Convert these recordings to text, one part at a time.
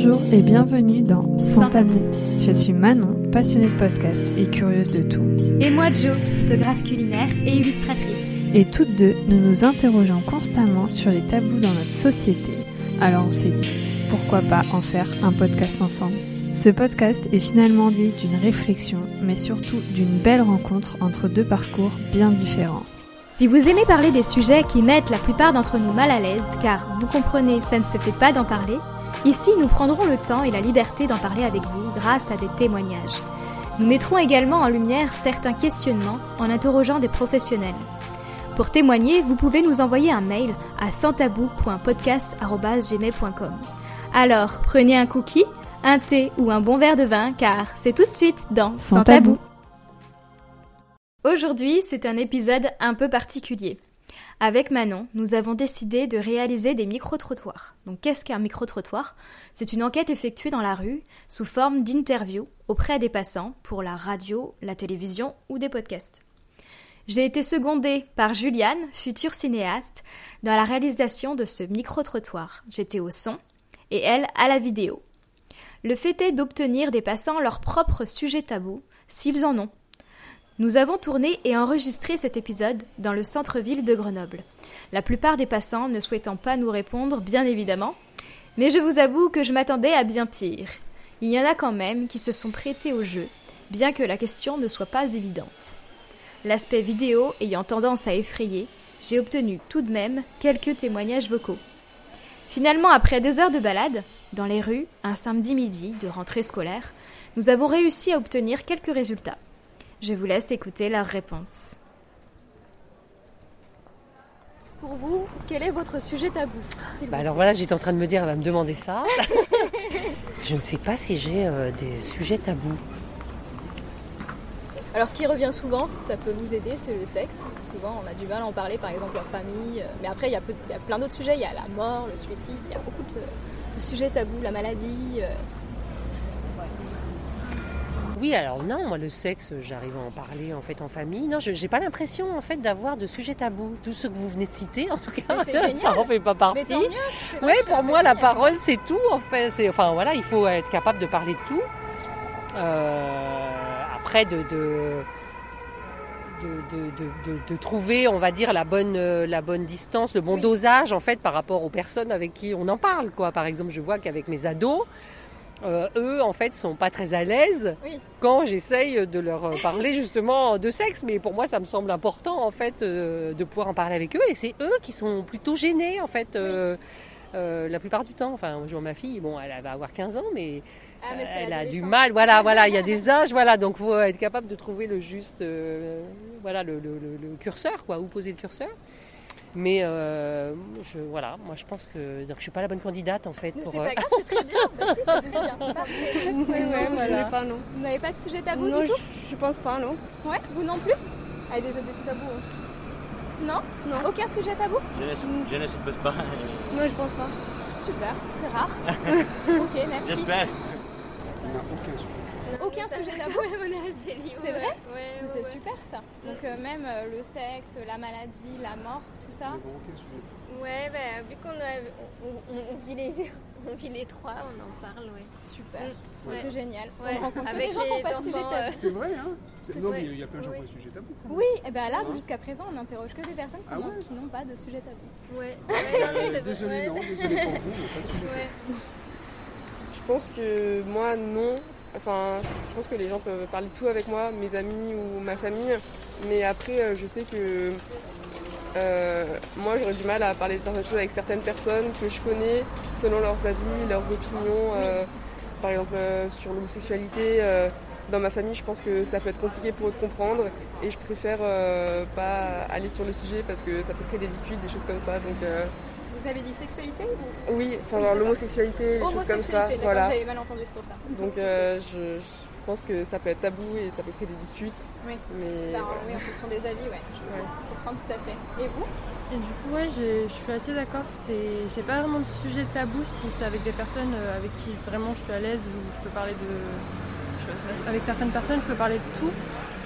Bonjour et bienvenue dans Sans tabou. Je suis Manon, passionnée de podcast et curieuse de tout. Et moi Jo, photographe culinaire et illustratrice. Et toutes deux, nous nous interrogeons constamment sur les tabous dans notre société. Alors on s'est dit, pourquoi pas en faire un podcast ensemble? Ce podcast est finalement né d'une réflexion, mais surtout d'une belle rencontre entre deux parcours bien différents. Si vous aimez parler des sujets qui mettent la plupart d'entre nous mal à l'aise, car vous comprenez, ça ne se fait pas d'en parler, ici nous prendrons le temps et la liberté d'en parler avec vous grâce à des témoignages. Nous mettrons également en lumière certains questionnements en interrogeant des professionnels. Pour témoigner, vous pouvez nous envoyer un mail à santabou.podcast.gmail.com. Alors, prenez un cookie, un thé ou un bon verre de vin, car c'est tout de suite dans Sans, tabou. Aujourd'hui, c'est un épisode un peu particulier. Avec Manon, nous avons décidé de réaliser des micro-trottoirs. Donc qu'est-ce qu'un micro-trottoir? C'est une enquête effectuée dans la rue sous forme d'interview auprès des passants pour la radio, la télévision ou des podcasts. J'ai été secondée par Juliane, future cinéaste, dans la réalisation de ce micro-trottoir. J'étais au son et elle à la vidéo. Le fait est d'obtenir des passants leur propre sujet tabou, s'ils en ont. Nous avons tourné et enregistré cet épisode dans le centre-ville de Grenoble. La plupart des passants ne souhaitant pas nous répondre, bien évidemment, mais je vous avoue que je m'attendais à bien pire. Il y en a quand même qui se sont prêtés au jeu, bien que la question ne soit pas évidente. L'aspect vidéo ayant tendance à effrayer, j'ai obtenu tout de même quelques témoignages vocaux. Finalement, après deux heures de balade, dans les rues, un samedi midi de rentrée scolaire, nous avons réussi à obtenir quelques résultats. Je vous laisse écouter leurs réponses. Pour vous, quel est votre sujet tabou bah Alors voilà, j'étais en train de me dire, elle va me demander ça. je ne sais pas si j'ai euh, des sujets tabous. Alors ce qui revient souvent, ça peut vous aider, c'est le sexe. Souvent on a du mal à en parler par exemple en famille. Mais après il y, a plein d'autres sujets, il y a la mort, le suicide, il y a beaucoup de, sujets tabous, la maladie. Euh, oui, alors non, moi le sexe, j'arrive à en parler en fait en famille. Non, je n'ai pas l'impression en fait d'avoir de sujet tabou. Tout ce que vous venez de citer, en tout cas, ça en fait pas partie. Oui, pour moi la parole c'est tout en fait. C'est enfin voilà, il faut être capable de parler de tout. Euh, après de, de de, trouver, on va dire, la bonne, la bonne distance, le bon dosage, en fait, par rapport aux personnes avec qui on en parle. Quoi. Par exemple, je vois qu'avec mes ados, euh, eux, en fait, sont pas très à l'aise quand j'essaye de leur parler justement de sexe. Mais pour moi, ça me semble important, en fait, euh, de pouvoir en parler avec eux. Et c'est eux qui sont plutôt gênés, en fait, euh, la plupart du temps. Enfin, je vois ma fille, bon, elle va avoir 15 ans, mais, ah, elle a du mal. Voilà, voilà, il y a des âges, voilà. Donc, faut être capable de trouver le juste, voilà, le, le, curseur, quoi, où poser le curseur. Mais euh, je, voilà, moi je pense que donc, je suis pas la bonne candidate en fait. pour, c'est pas euh, grave, c'est très bien. Bah, si, c'est très bien. Parfait. Ouais, voilà. pas, non. Vous n'avez pas de sujet tabou du tout je, je pense pas, non. Ouais, vous non plus Ah, des, tabous. Hein. Non Non. Aucun sujet tabou Je ne suppose pas. Moi, je pense pas. Super, c'est rare. ok, merci. J'espère. Non, aucun sujet. Aucun sujet tabou C'est vrai C'est super ça. Donc euh, même euh, le sexe, la maladie, la mort, tout ça. Ouais, bah, vu qu'on on, vit les, on vit les trois, on en parle, ouais. Super. C'est génial. On rencontre Avec des gens qui n'ont pas de sujet tabou. Euh, c'est vrai, hein Non, mais il y a plein de gens qui ont des sujets tabous. Oui, et bien là, jusqu'à présent, on n'interroge que des personnes qui ah n'ont pas de sujet tabou. Ouais. désolé, non, désolé pour vous, mais pas de sujet tabou. Je pense que moi, non. Enfin, je pense que les gens peuvent parler de tout avec moi, mes amis ou ma famille. Mais après, euh, je sais que euh, moi, j'aurais du mal à parler de certaines choses avec certaines personnes que je connais selon leurs avis, leurs opinions. Euh, par exemple, sur l'homosexualité, dans ma famille, je pense que ça peut être compliqué pour eux de comprendre. Et je préfère pas aller sur le sujet parce que ça peut créer des disputes, des choses comme ça. Donc, vous avez dit sexualité Oui, enfin l'homosexualité, des choses comme ça. Voilà. J'avais mal entendu, c'est pour ça. Donc euh, je, pense que ça peut être tabou et ça peut créer des disputes. Oui, mais, bah, oui en fonction des avis, ouais. Je comprends tout à fait. Et vous? Et du coup, ouais, je suis assez d'accord. J'ai pas vraiment de sujet tabou si c'est avec des personnes euh, avec qui vraiment je suis à l'aise ou je peux parler de. avec certaines personnes, je peux parler de tout.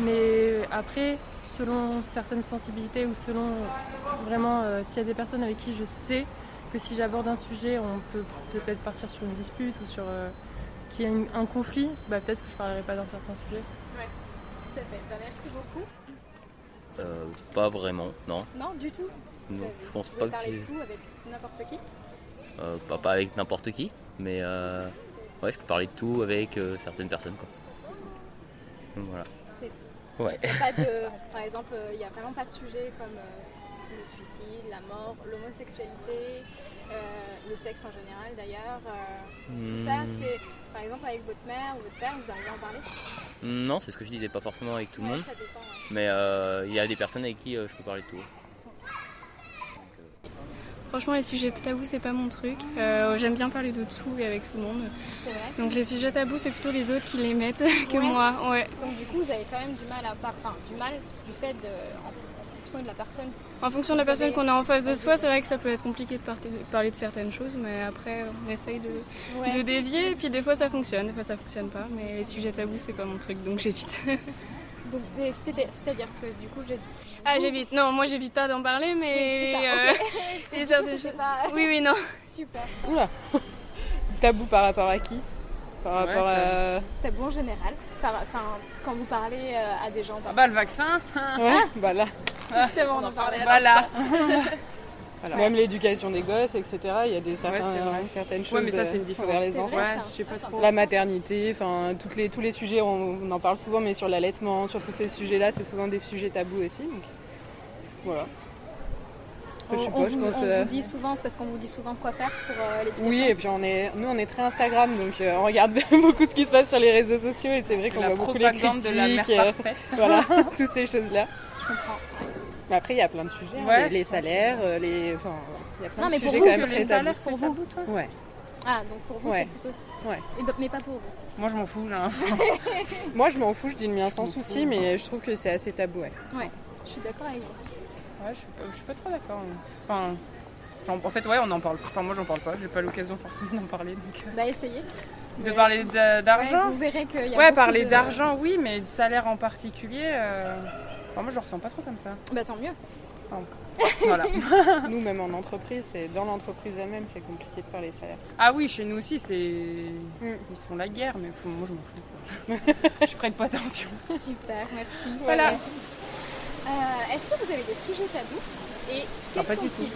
Mais après, selon certaines sensibilités ou selon vraiment euh, s'il y a des personnes avec qui je sais que si j'aborde un sujet, on peut peut-être partir sur une dispute ou sur qu'il y a un conflit, bah, peut-être que je parlerai pas d'un certain sujet. Ouais, tout à fait. Bah, merci beaucoup. pas vraiment, non. Non, du tout. Non, je pense vous pas parler de tout avec n'importe qui Euh, pas, pas avec n'importe qui, mais euh, ouais, je peux parler de tout avec euh, certaines personnes. Quoi. Donc voilà. C'est tout. Ouais. Pas de, par exemple, euh, il n'y a vraiment pas de sujet comme euh, le suicide, la mort, l'homosexualité, euh, le sexe en général d'ailleurs. euh, Tout ça, Hmm, c'est par exemple avec votre mère ou votre père, vous arrivez à en parler? Non, c'est ce que je disais, pas forcément avec tout le Ouais, monde, Ça dépend. ouais. mais euh, il y a des personnes avec qui euh, je peux parler de tout. Franchement, les sujets tabous, c'est pas mon truc. Euh, J'aime bien parler de tout et avec tout le monde. C'est vrai? Donc les sujets tabous, c'est plutôt les autres qui les mettent que Ouais. moi. Ouais. Donc du coup, vous avez quand même du mal à par... enfin, du mal du fait de, en fonction de la personne. En fonction de la personne qu'on a en face de soi, c'est vrai que ça peut être compliqué de parler de certaines choses, mais après, on essaye de, Ouais. de dévier. Et puis des fois, ça fonctionne, des fois, ça fonctionne pas. Mais les sujets tabous, c'est pas mon truc, donc j'évite. Donc mais c'était- c'est-à-dire parce que du coup, j'ai. ah, j'évite. Non, moi, j'évite pas d'en parler, Oui, mais. c'est ça, euh, ok. et Du coup, certaines c'était choses- pas- Oui, oui, non. Super. Oula Tabou par rapport à qui? Par Ouais, rapport à. Tabou en général. Par- Enfin, quand vous parlez euh, à des gens. Ah bah le vaccin Ouais, bah là. Justement, on en parlait. Voilà Voilà. Même l'éducation des gosses, etc. Il y a des certains- c'est vrai. certaines choses Ouais mais ça c'est une euh, différence. envers les C'est enfants. vrai, Ouais, ça. je sais pas c'est trop. La maternité, enfin toutes les, tous les sujets, on, on en parle souvent, mais sur l'allaitement, sur tous ces sujets-là, c'est souvent des sujets tabous aussi. Donc voilà. On, Je sais on pas, je vous, pense, on euh, vous dit souvent, c'est parce qu'on vous dit souvent quoi faire pour euh, l'éducation. Oui, et puis on est, nous on est très Instagram, donc euh, on regarde beaucoup ce qui se passe sur les réseaux sociaux et c'est vrai qu'on voit beaucoup les critiques, de la mère euh, parfaite. voilà, toutes ces choses-là. Je comprends. Mais après il y a plein de sujets, hein, Ouais. les, les salaires, euh, les, enfin, il y a plein Non, de mais pour sujets vous, quand même sur très les salaires, Pour vous. tabou toi Ouais. Ah, donc pour vous, Ouais. c'est plutôt. Ouais. Et bah- mais pas pour vous. Moi je m'en fous là. Moi je m'en fous, je dis le mien sans souci, fous. mais je trouve que c'est assez tabou. Ouais. Ouais, je suis d'accord avec vous. Ouais, je suis pas, je suis pas trop d'accord. Enfin, en fait, ouais, on en parle. Enfin, moi, j'en parle pas. J'ai pas l'occasion forcément d'en parler. Donc, euh, Bah, essayez. de Ouais. parler d'a- d'argent. Ouais, vous verrez qu'il y a Ouais, parler de- d'argent, oui, mais de salaire en particulier. euh, enfin, moi, je le ressens pas trop comme ça. Bah, tant mieux. Voilà. Nous même en entreprise, c'est dans l'entreprise elle-même, c'est compliqué de faire les salaires. ah oui, chez nous aussi, c'est Mm. ils se font la guerre, mais faut- moi, je m'en fous. je prête pas attention. Super, merci. Voilà. Ouais. Euh, Est-ce que vous avez des sujets tabous Et quels pas du sont-ils?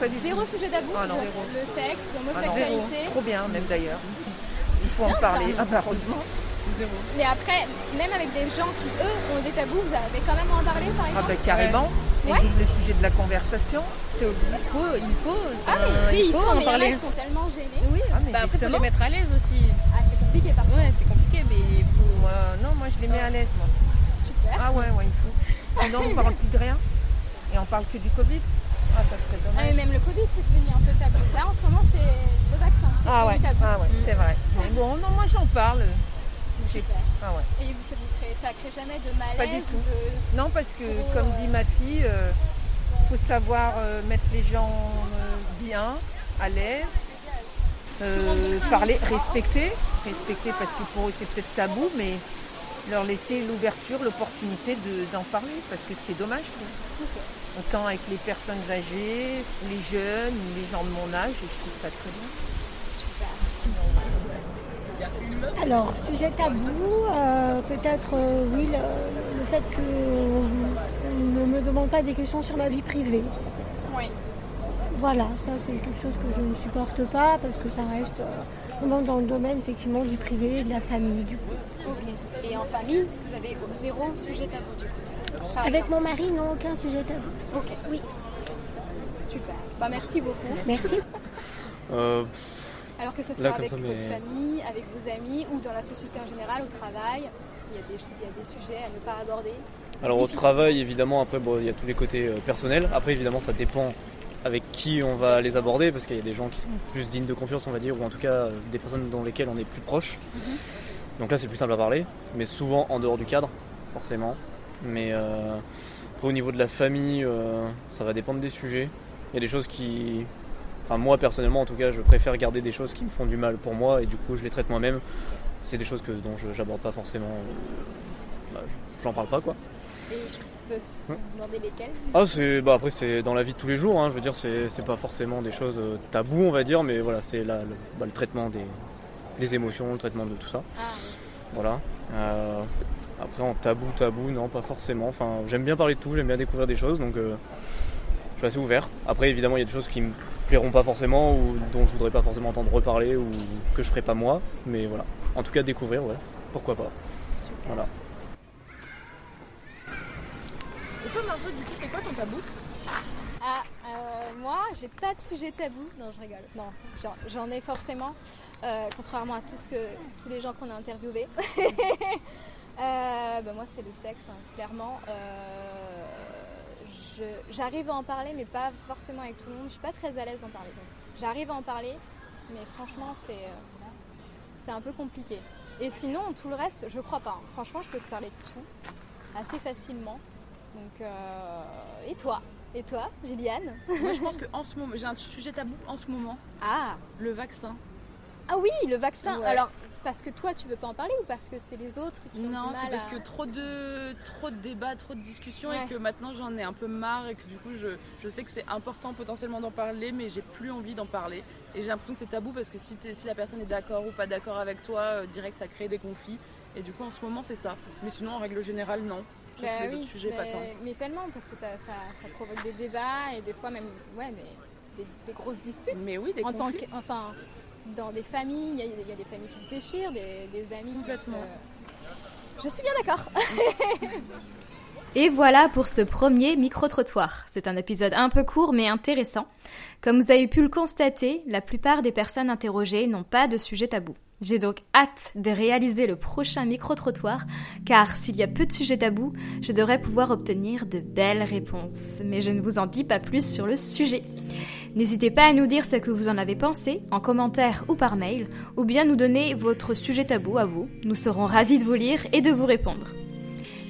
Pas du Zéro sujet tabou Ah non. le, sexe, Ah l'homosexualité. Trop bien, même d'ailleurs. Il faut en parler, ça. Ah. Mais après, même avec des gens qui, eux, ont des tabous, vous arrivez quand même à en parler, par Ah exemple bah, carrément. Et Ouais. le sujet de la conversation, c'est obligé. Il faut, il faut. Ah oui, euh, oui, il faut, en mais parler. qui sont tellement gênés. Oui, ah, mais Bah, après, faut les mettre à l'aise aussi. Ah, c'est compliqué parfois. Ouais, c'est compliqué, mais il faut. Euh, non, moi je les mets à l'aise, moi. Super. Ah ouais, ouais, il faut. Sinon, on parle plus de rien. Et on parle que du Covid. Ah, ça serait Ah, dommage. mais même le Covid, c'est devenu un peu tabou. Là, en ce moment, c'est le vaccin. Ah ouais, ah ouais, c'est vrai. Bon, non, moi j'en parle. Super. Ah ouais. Et vous, ça, vous crée, ça crée jamais de malaise Pas du tout. ou de... Non, parce que, Trop, comme euh, dit ma fille, il faut savoir euh, mettre les gens euh, bien, à l'aise, euh, parler, respecter, respecter parce que pour eux c'est peut-être tabou, mais leur laisser l'ouverture, l'opportunité de- d'en parler parce que c'est dommage. Autant avec les personnes âgées, les jeunes, les gens de mon âge, et je trouve ça très bien. Alors, sujet tabou, euh, peut-être euh, oui, le, le fait qu'on ne me demande pas des questions sur ma vie privée. Oui. Voilà, ça c'est quelque chose que je ne supporte pas parce que ça reste euh, vraiment dans le domaine effectivement du privé et de la famille du coup. Ok. Et en famille, vous avez zéro sujet tabou du coup Par Avec exemple. mon mari, non, aucun sujet tabou. Ok. Oui. Super. Bah, merci beaucoup. Merci. Alors que ce soit Là, avec ça, votre famille, avec vos amis ou dans la société en général, au travail, il y a des, il y a des sujets à ne pas aborder. Alors au travail, évidemment, après, bon, il y a tous les côtés euh, personnels. Après, évidemment, ça dépend avec qui on va les aborder, parce qu'il y a des gens qui sont plus dignes de confiance, on va dire, ou en tout cas euh, des personnes dans lesquelles on est plus proche. Donc là, c'est plus simple à parler, mais souvent en dehors du cadre, forcément. Mais euh, après, au niveau de la famille, euh, ça va dépendre des sujets. Il y a des choses qui... Enfin, moi, personnellement, en tout cas, je préfère garder des choses qui me font du mal pour moi, et du coup, je les traite moi-même. C'est des choses que, dont je n'aborde pas forcément... euh, bah, j'en parle pas, quoi. Et je- peux demander lesquels Ah, c'est bah après c'est dans la vie de tous les jours. hein. Je veux dire, c'est c'est pas forcément des choses euh, taboues, on va dire, mais voilà, c'est là le, bah, le traitement des, des émotions, le traitement de tout ça. Ah, Voilà. Euh, après en tabou, tabou, non, pas forcément. Enfin, j'aime bien parler de tout, j'aime bien découvrir des choses, donc euh, je suis assez ouvert. Après, évidemment, il y a des choses qui me plairont pas forcément ou dont je voudrais pas forcément entendre reparler ou que je ferai pas moi, mais voilà. En tout cas, découvrir, ouais, pourquoi pas. Voilà. Et toi, Marjo, du coup, c'est quoi ton tabou? Ah, euh, moi, j'ai pas de sujet tabou. Non, je rigole. Non, j'en- j'en ai forcément, euh, contrairement à tout ce que, tous les gens qu'on a interviewés. Euh, bah, moi, c'est le sexe, hein, clairement. J'arrive à en parler, mais pas forcément avec tout le monde. Je suis pas très à l'aise d'en parler. donc J'arrive à en parler, mais franchement, c'est euh, c'est un peu compliqué. Et sinon, tout le reste, je crois pas. hein. Franchement, je peux te parler de tout assez facilement. Donc, euh, et toi? Et toi, Juliane? Moi, je pense qu'en ce moment, j'ai un sujet tabou en ce moment. Ah Le vaccin. Ah oui, le vaccin. Ouais. Alors, parce que toi, tu veux pas en parler ou parce que c'est les autres qui ont Non, du mal c'est parce à- que trop de, trop de débats, trop de discussions Ouais. et que maintenant j'en ai un peu marre et que du coup je, je sais que c'est important potentiellement d'en parler mais j'ai plus envie d'en parler. Et j'ai l'impression que c'est tabou parce que si, si la personne est d'accord ou pas d'accord avec toi, euh, direct ça crée des conflits. Et du coup en ce moment c'est ça. Mais sinon en règle générale non. Sur Bah tous les oui, autres sujets mais, pas tant. mais tellement, parce que ça, ça, ça provoque des débats et des fois même, ouais, mais des, des grosses disputes. Mais oui, des en tant conflits. que, enfin, dans des familles, il y, a- il y a des familles qui se déchirent, des, des amis Complètement. qui se... Je suis bien d'accord. Et voilà pour ce premier micro-trottoir. C'est un épisode un peu court mais intéressant. Comme vous avez pu le constater, la plupart des personnes interrogées n'ont pas de sujet tabou. J'ai donc hâte de réaliser le prochain micro-trottoir, car s'il y a peu de sujets tabous, je devrais pouvoir obtenir de belles réponses. Mais je ne vous en dis pas plus sur le sujet. N'hésitez pas à nous dire ce que vous en avez pensé, en commentaire ou par mail, ou bien nous donner votre sujet tabou à vous. Nous serons ravis de vous lire et de vous répondre.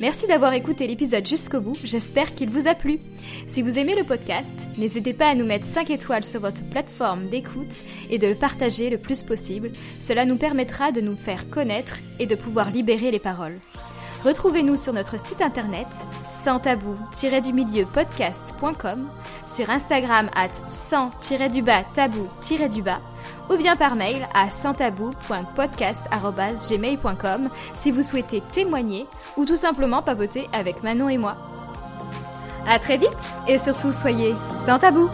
Merci d'avoir écouté l'épisode jusqu'au bout, j'espère qu'il vous a plu. Si vous aimez le podcast, n'hésitez pas à nous mettre 5 étoiles sur votre plateforme d'écoute et de le partager le plus possible. Cela nous permettra de nous faire connaître et de pouvoir libérer les paroles. Retrouvez-nous sur notre site internet sans tabou-du-milieu podcast.com, sur Instagram at sans-du-bas tabou-du-bas ou bien par mail à santabou.podcast.gmail.com si vous souhaitez témoigner ou tout simplement papoter avec Manon et moi. À très vite et surtout soyez sans tabou